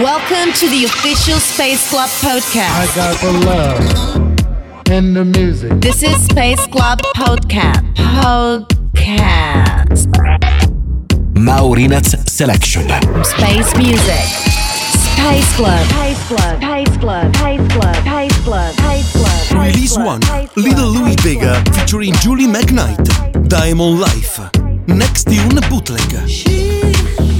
Welcome to the official Space Club podcast. I got the love and the music. This is Space Club podcast. Podcast. Maurinats Selection. Space music. Space Club. Space Club. Space Club. Space Club. Space Club. Space Club. Release 1 Little Louie Vega featuring Julie McKnight Diamond Life Next Tune Bootleg Space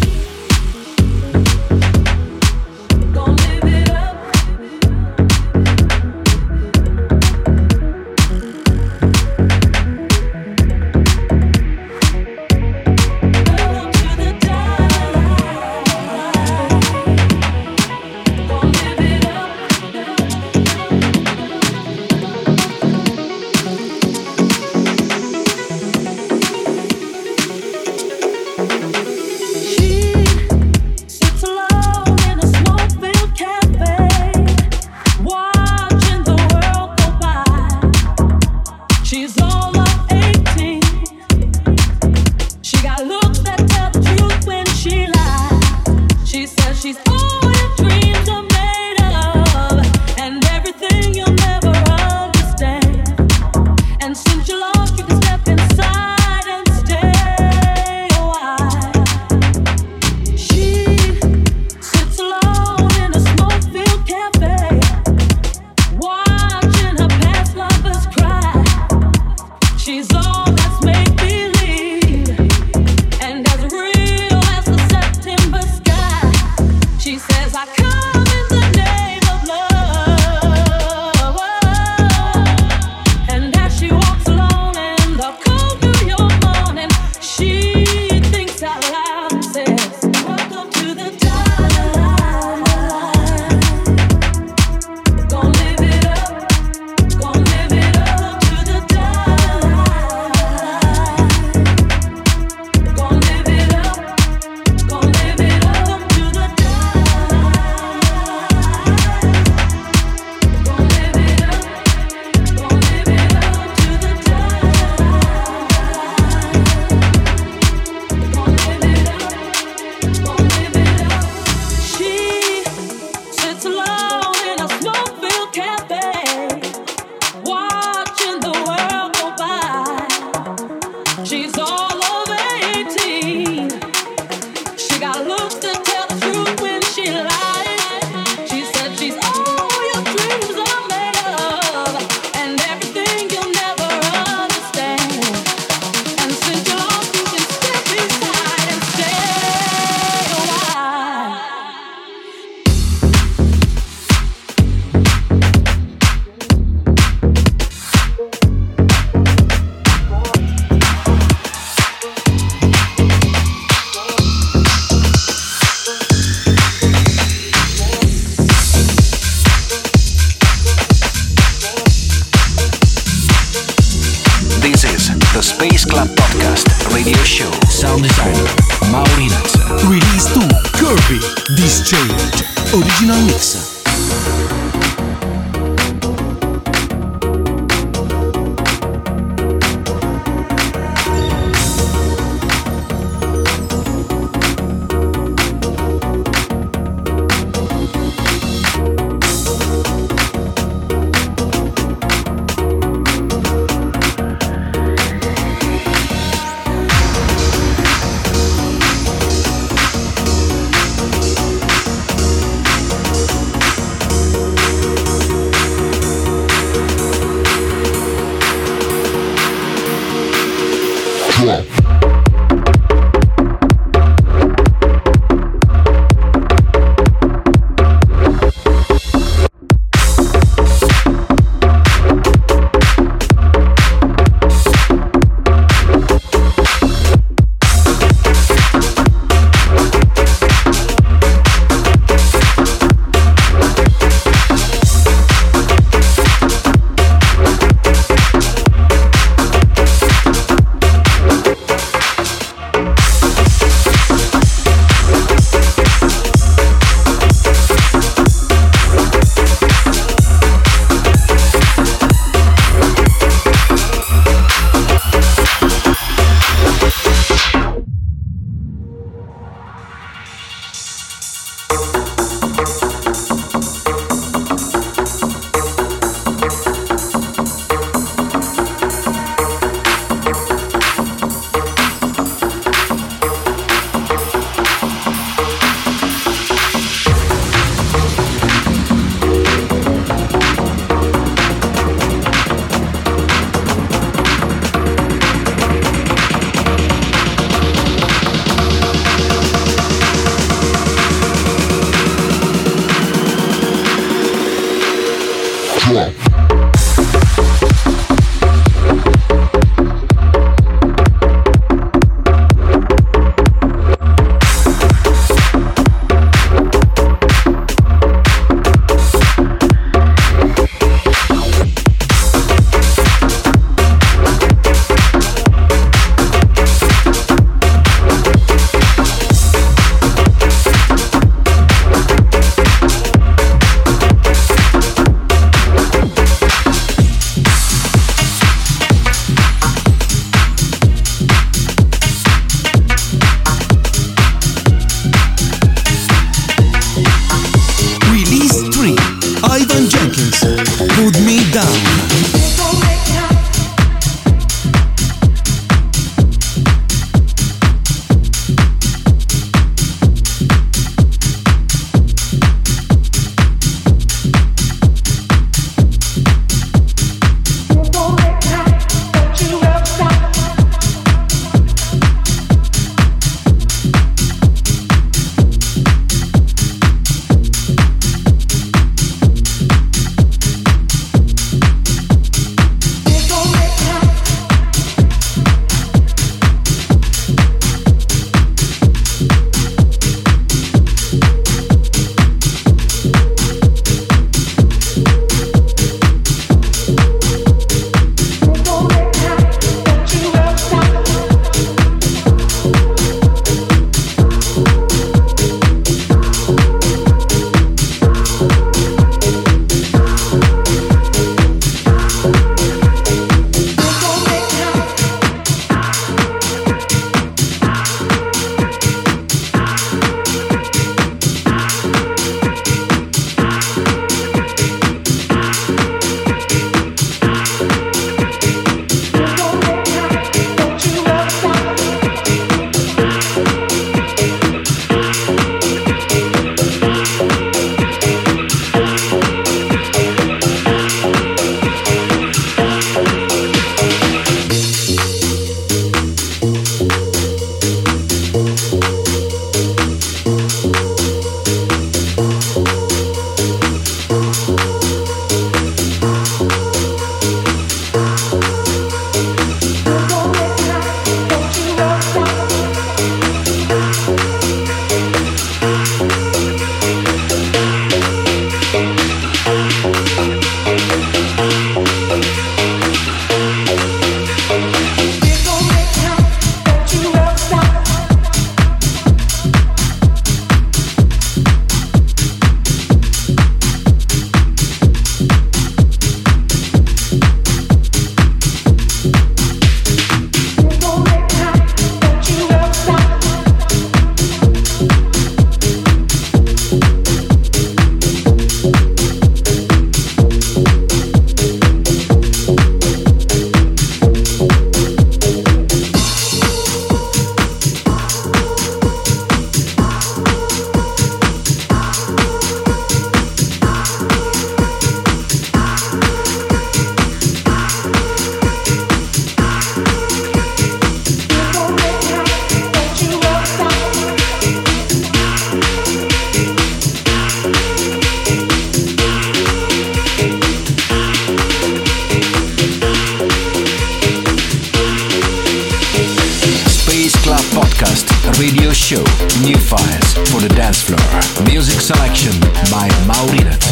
radio show. New files for the dance floor. Music selection by Maurinat.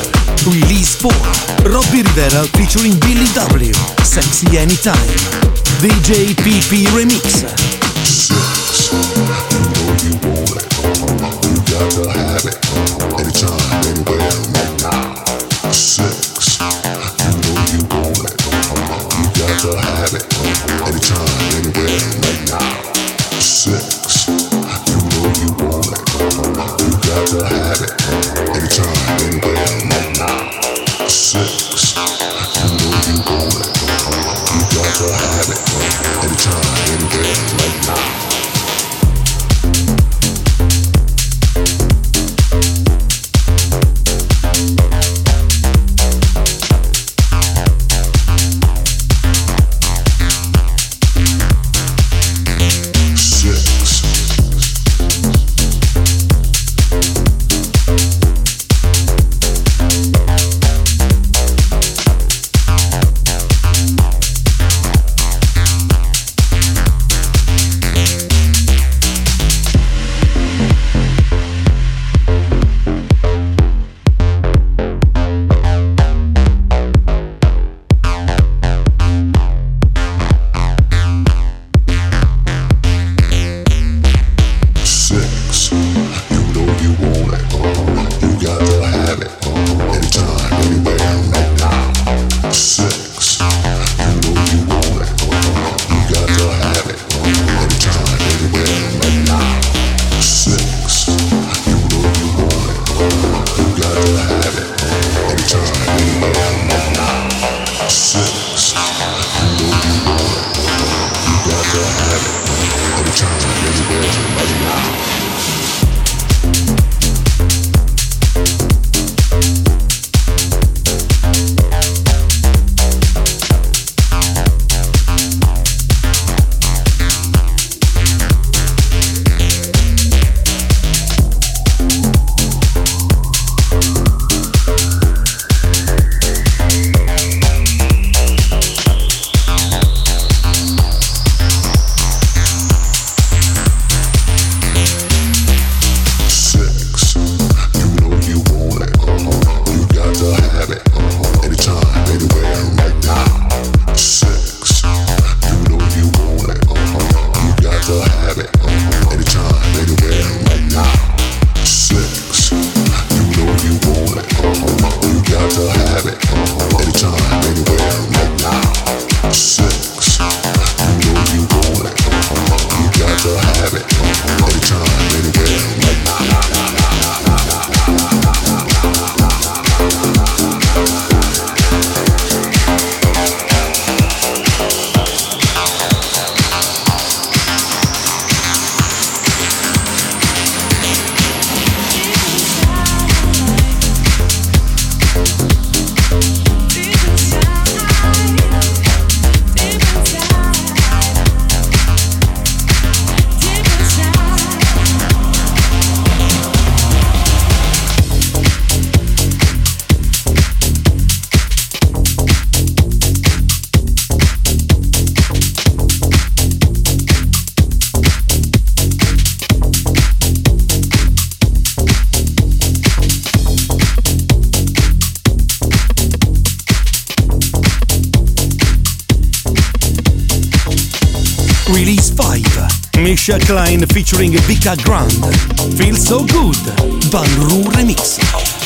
Release 4. Robbie Rivera featuring Billy W. Sexy Anytime. DJ PP Remix. Klein featuring Vika Grand. Feel So Good, Van Roo Remix.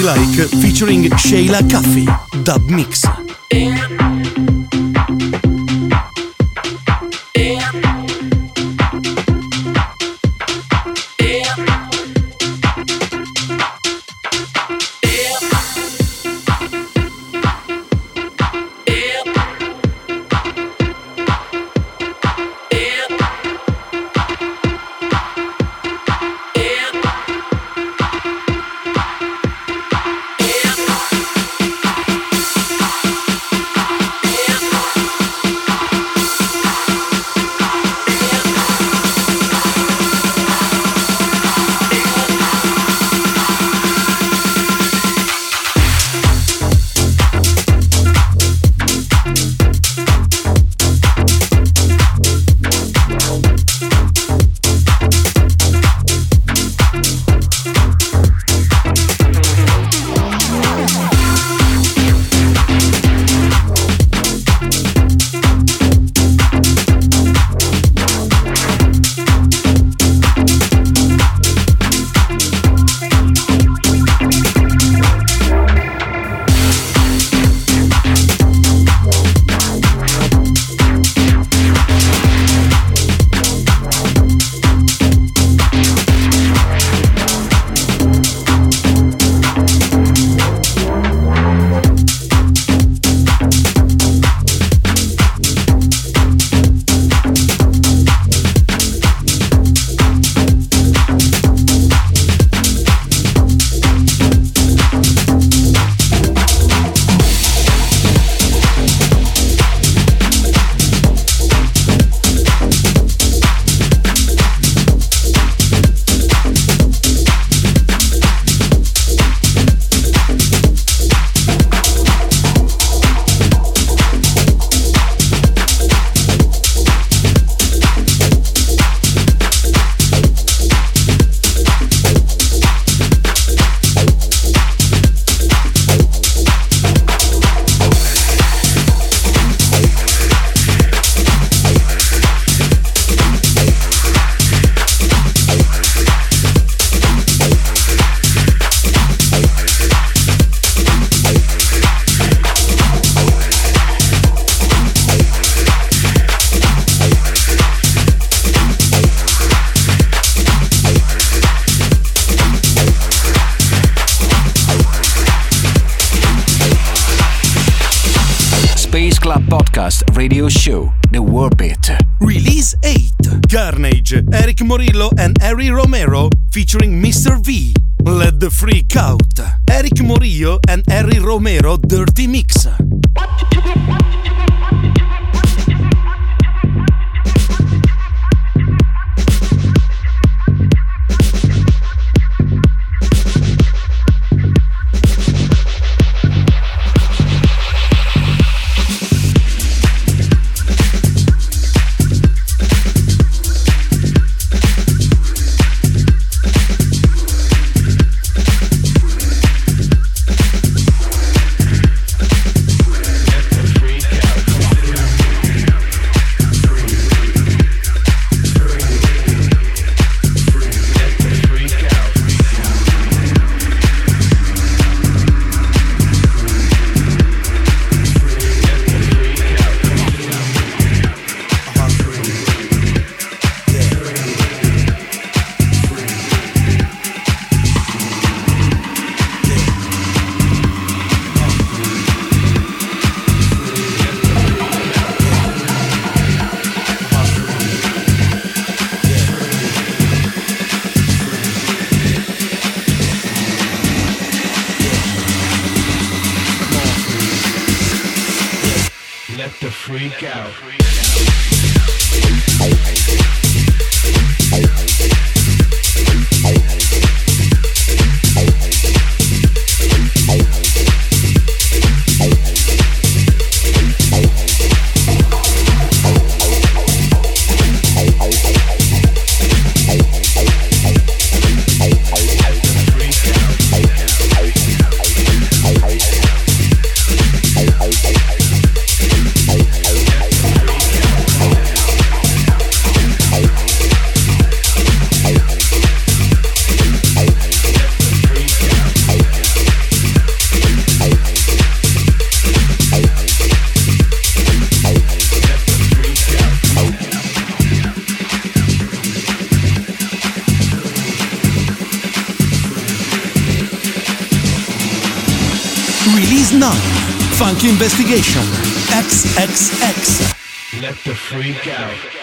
Like featuring Sheila Caffey, Dub Mix. Podcast Radio Show, The Warbeat. Release 8 Carnage, Erick Morillo and Harry Romero featuring Mr. V. Let the Freak Out. Erick Morillo and Harry Romero Dirty Mix. freak out. Investigation XXX. Let the freak out.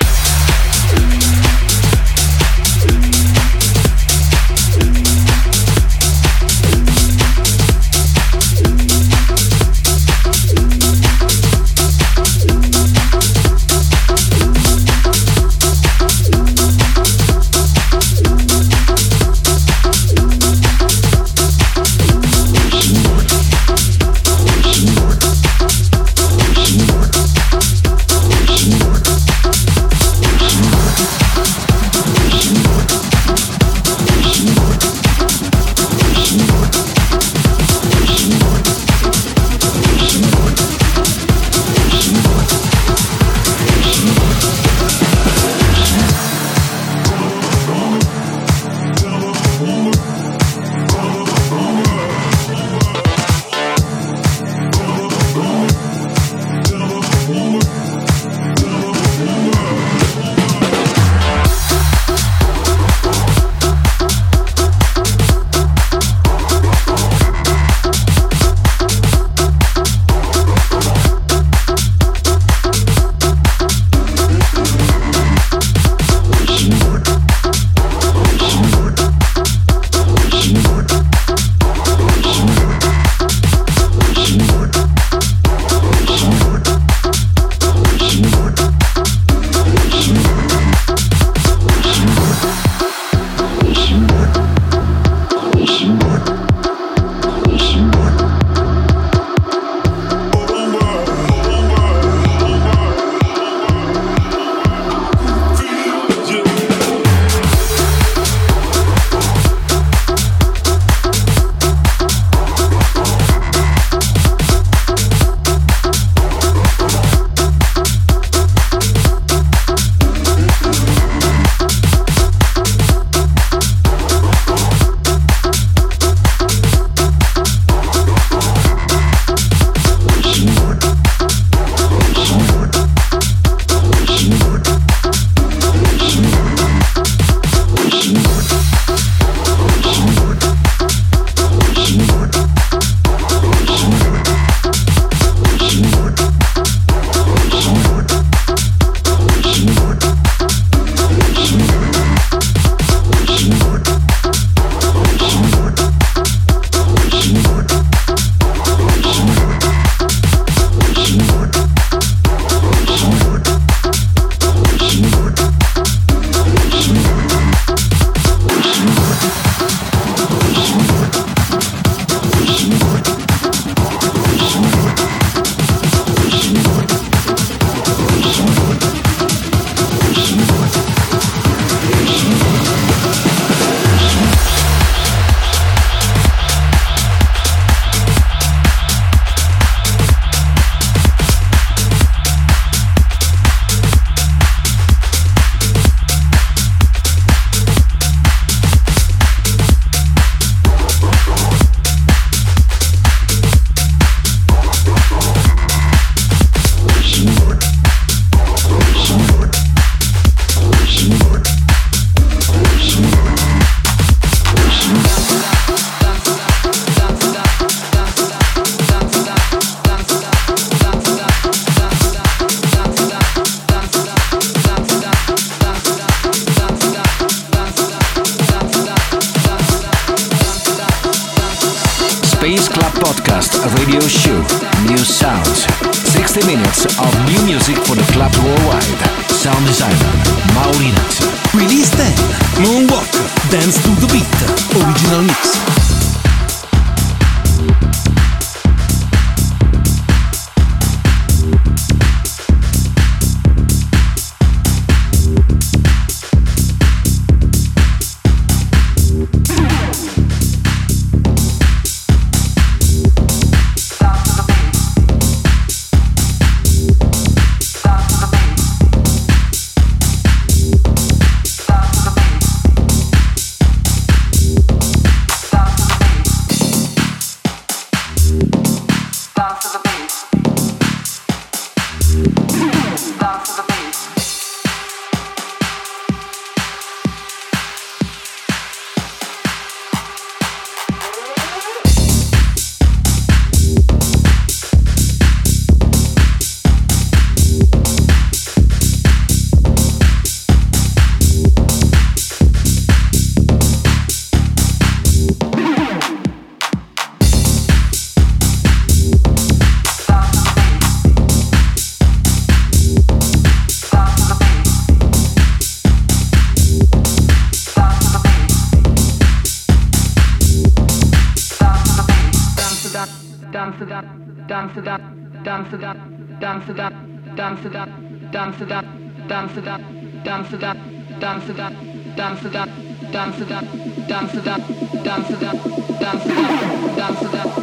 dance it up, dance it up, dance it up, dance it up, dance it up, dance it up, dance it up, dance it up, dance it up, dance it up, dance it up, dance it up.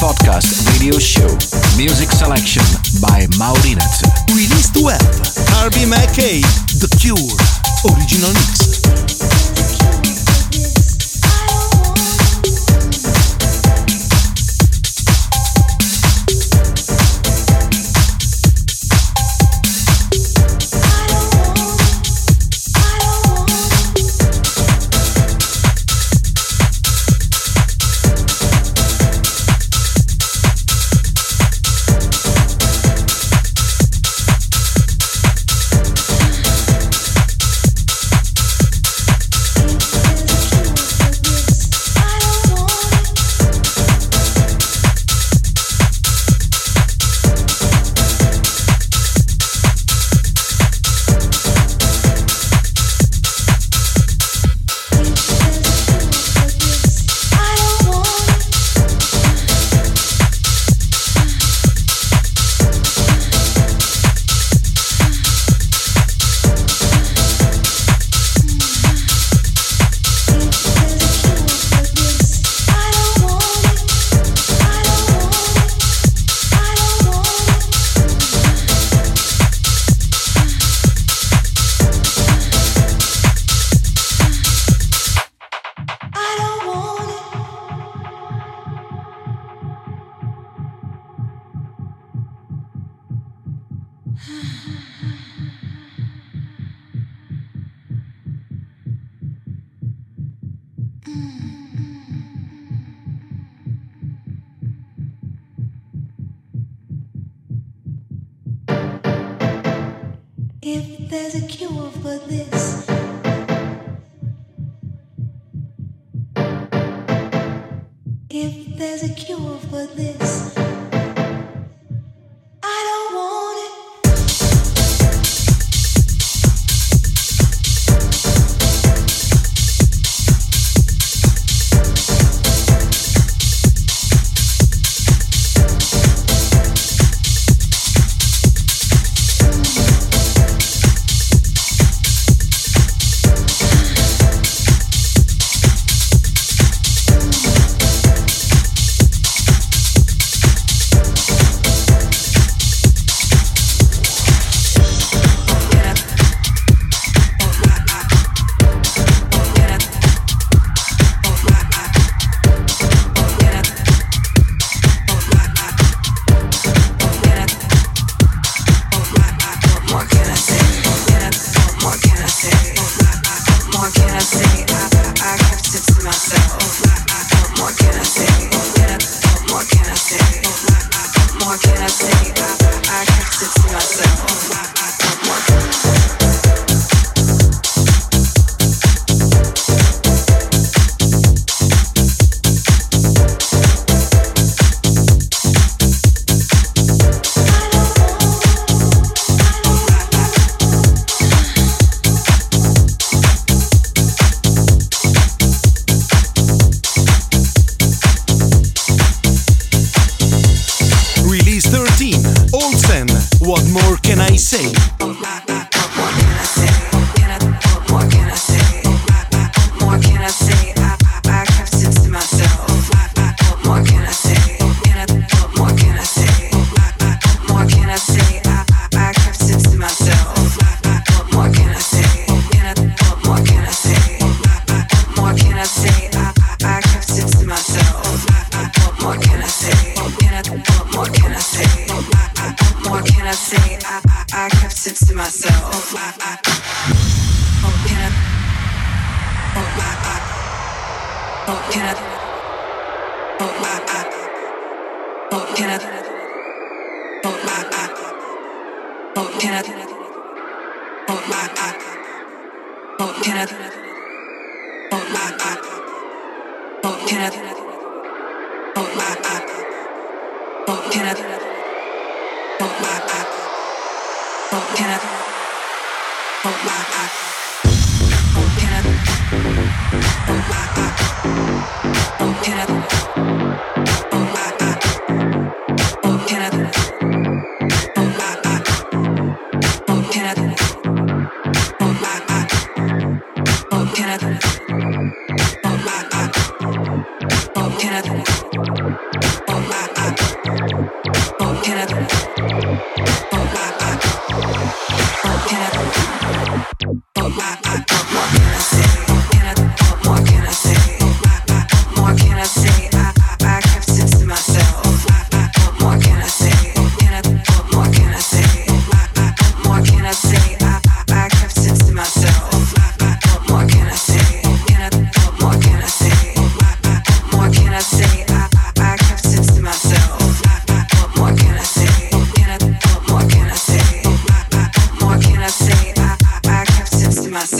podcast video show. Music selection by Maurinat. Release 12. Harvey McKay. The Cure. Original mix. If there's a cure for this.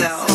yourself.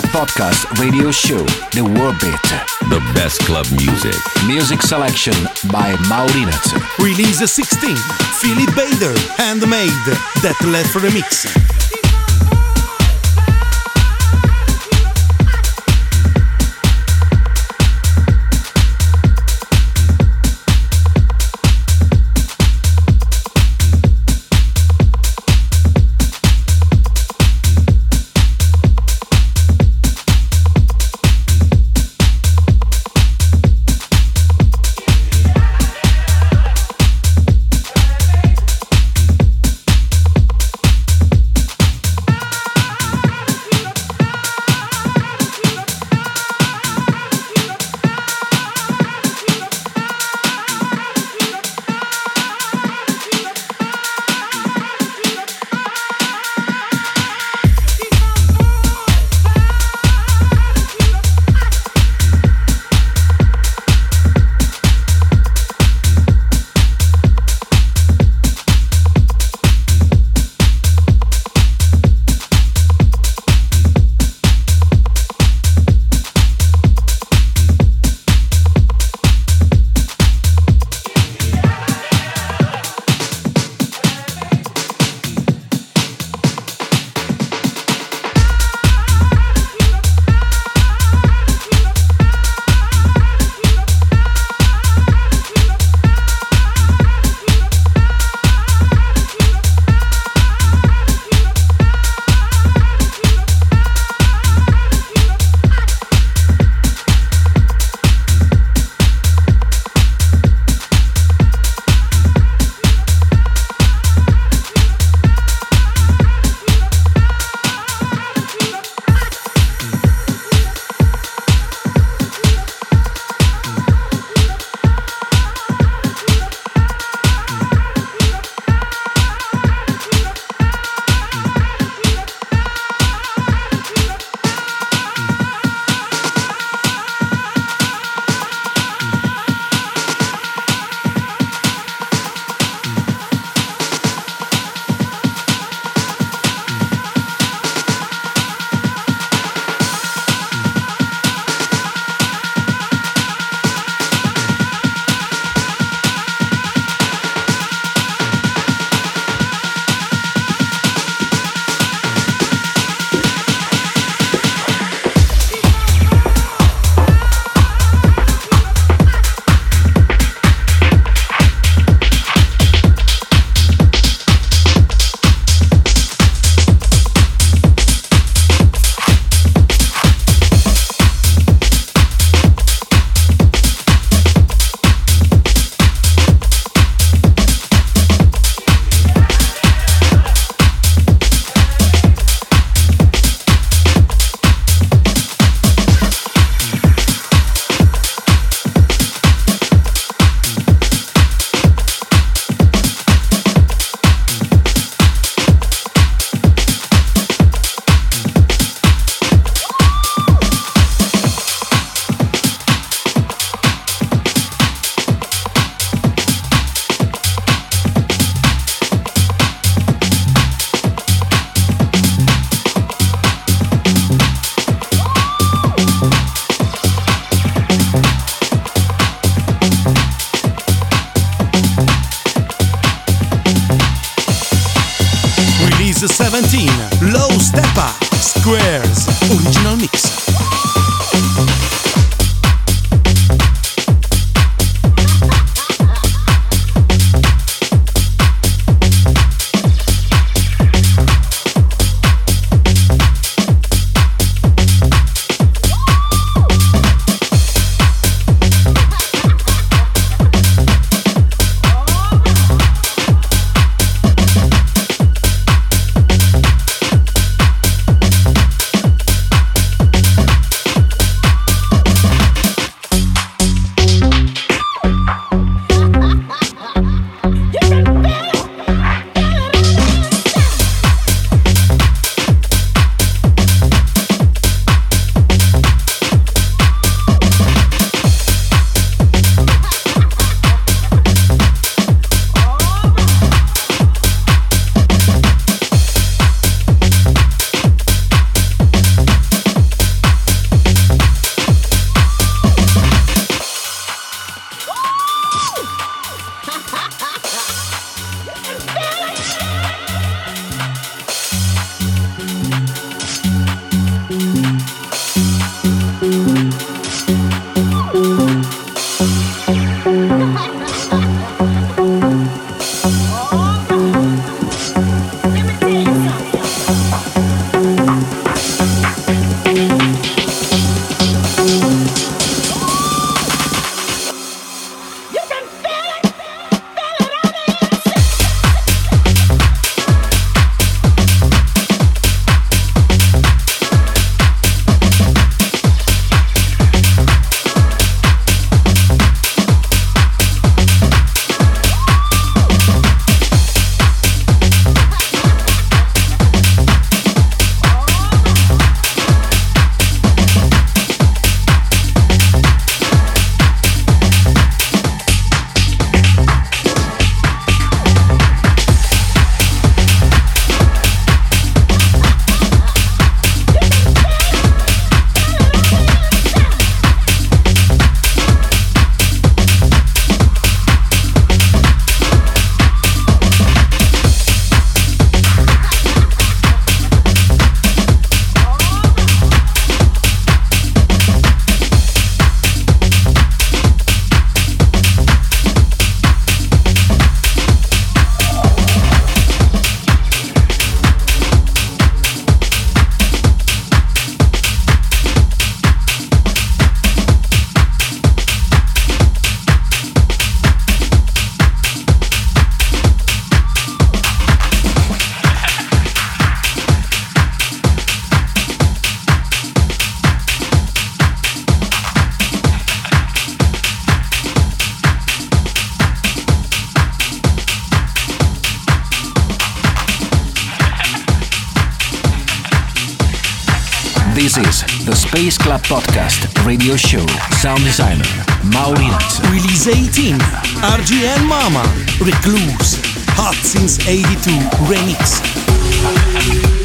Club Podcast Radio Show, The World Beat. The best club music. Music selection by Maurinats. Release 16, Philip Bader, Handmade, That Left Remix. This is the Space Club Podcast Radio Show. Sound designer Maurizio. Release 18, RGN Mama, Recluse, Hot Since 82 Remix.